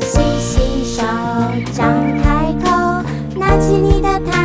洗洗手张开口拿起你的太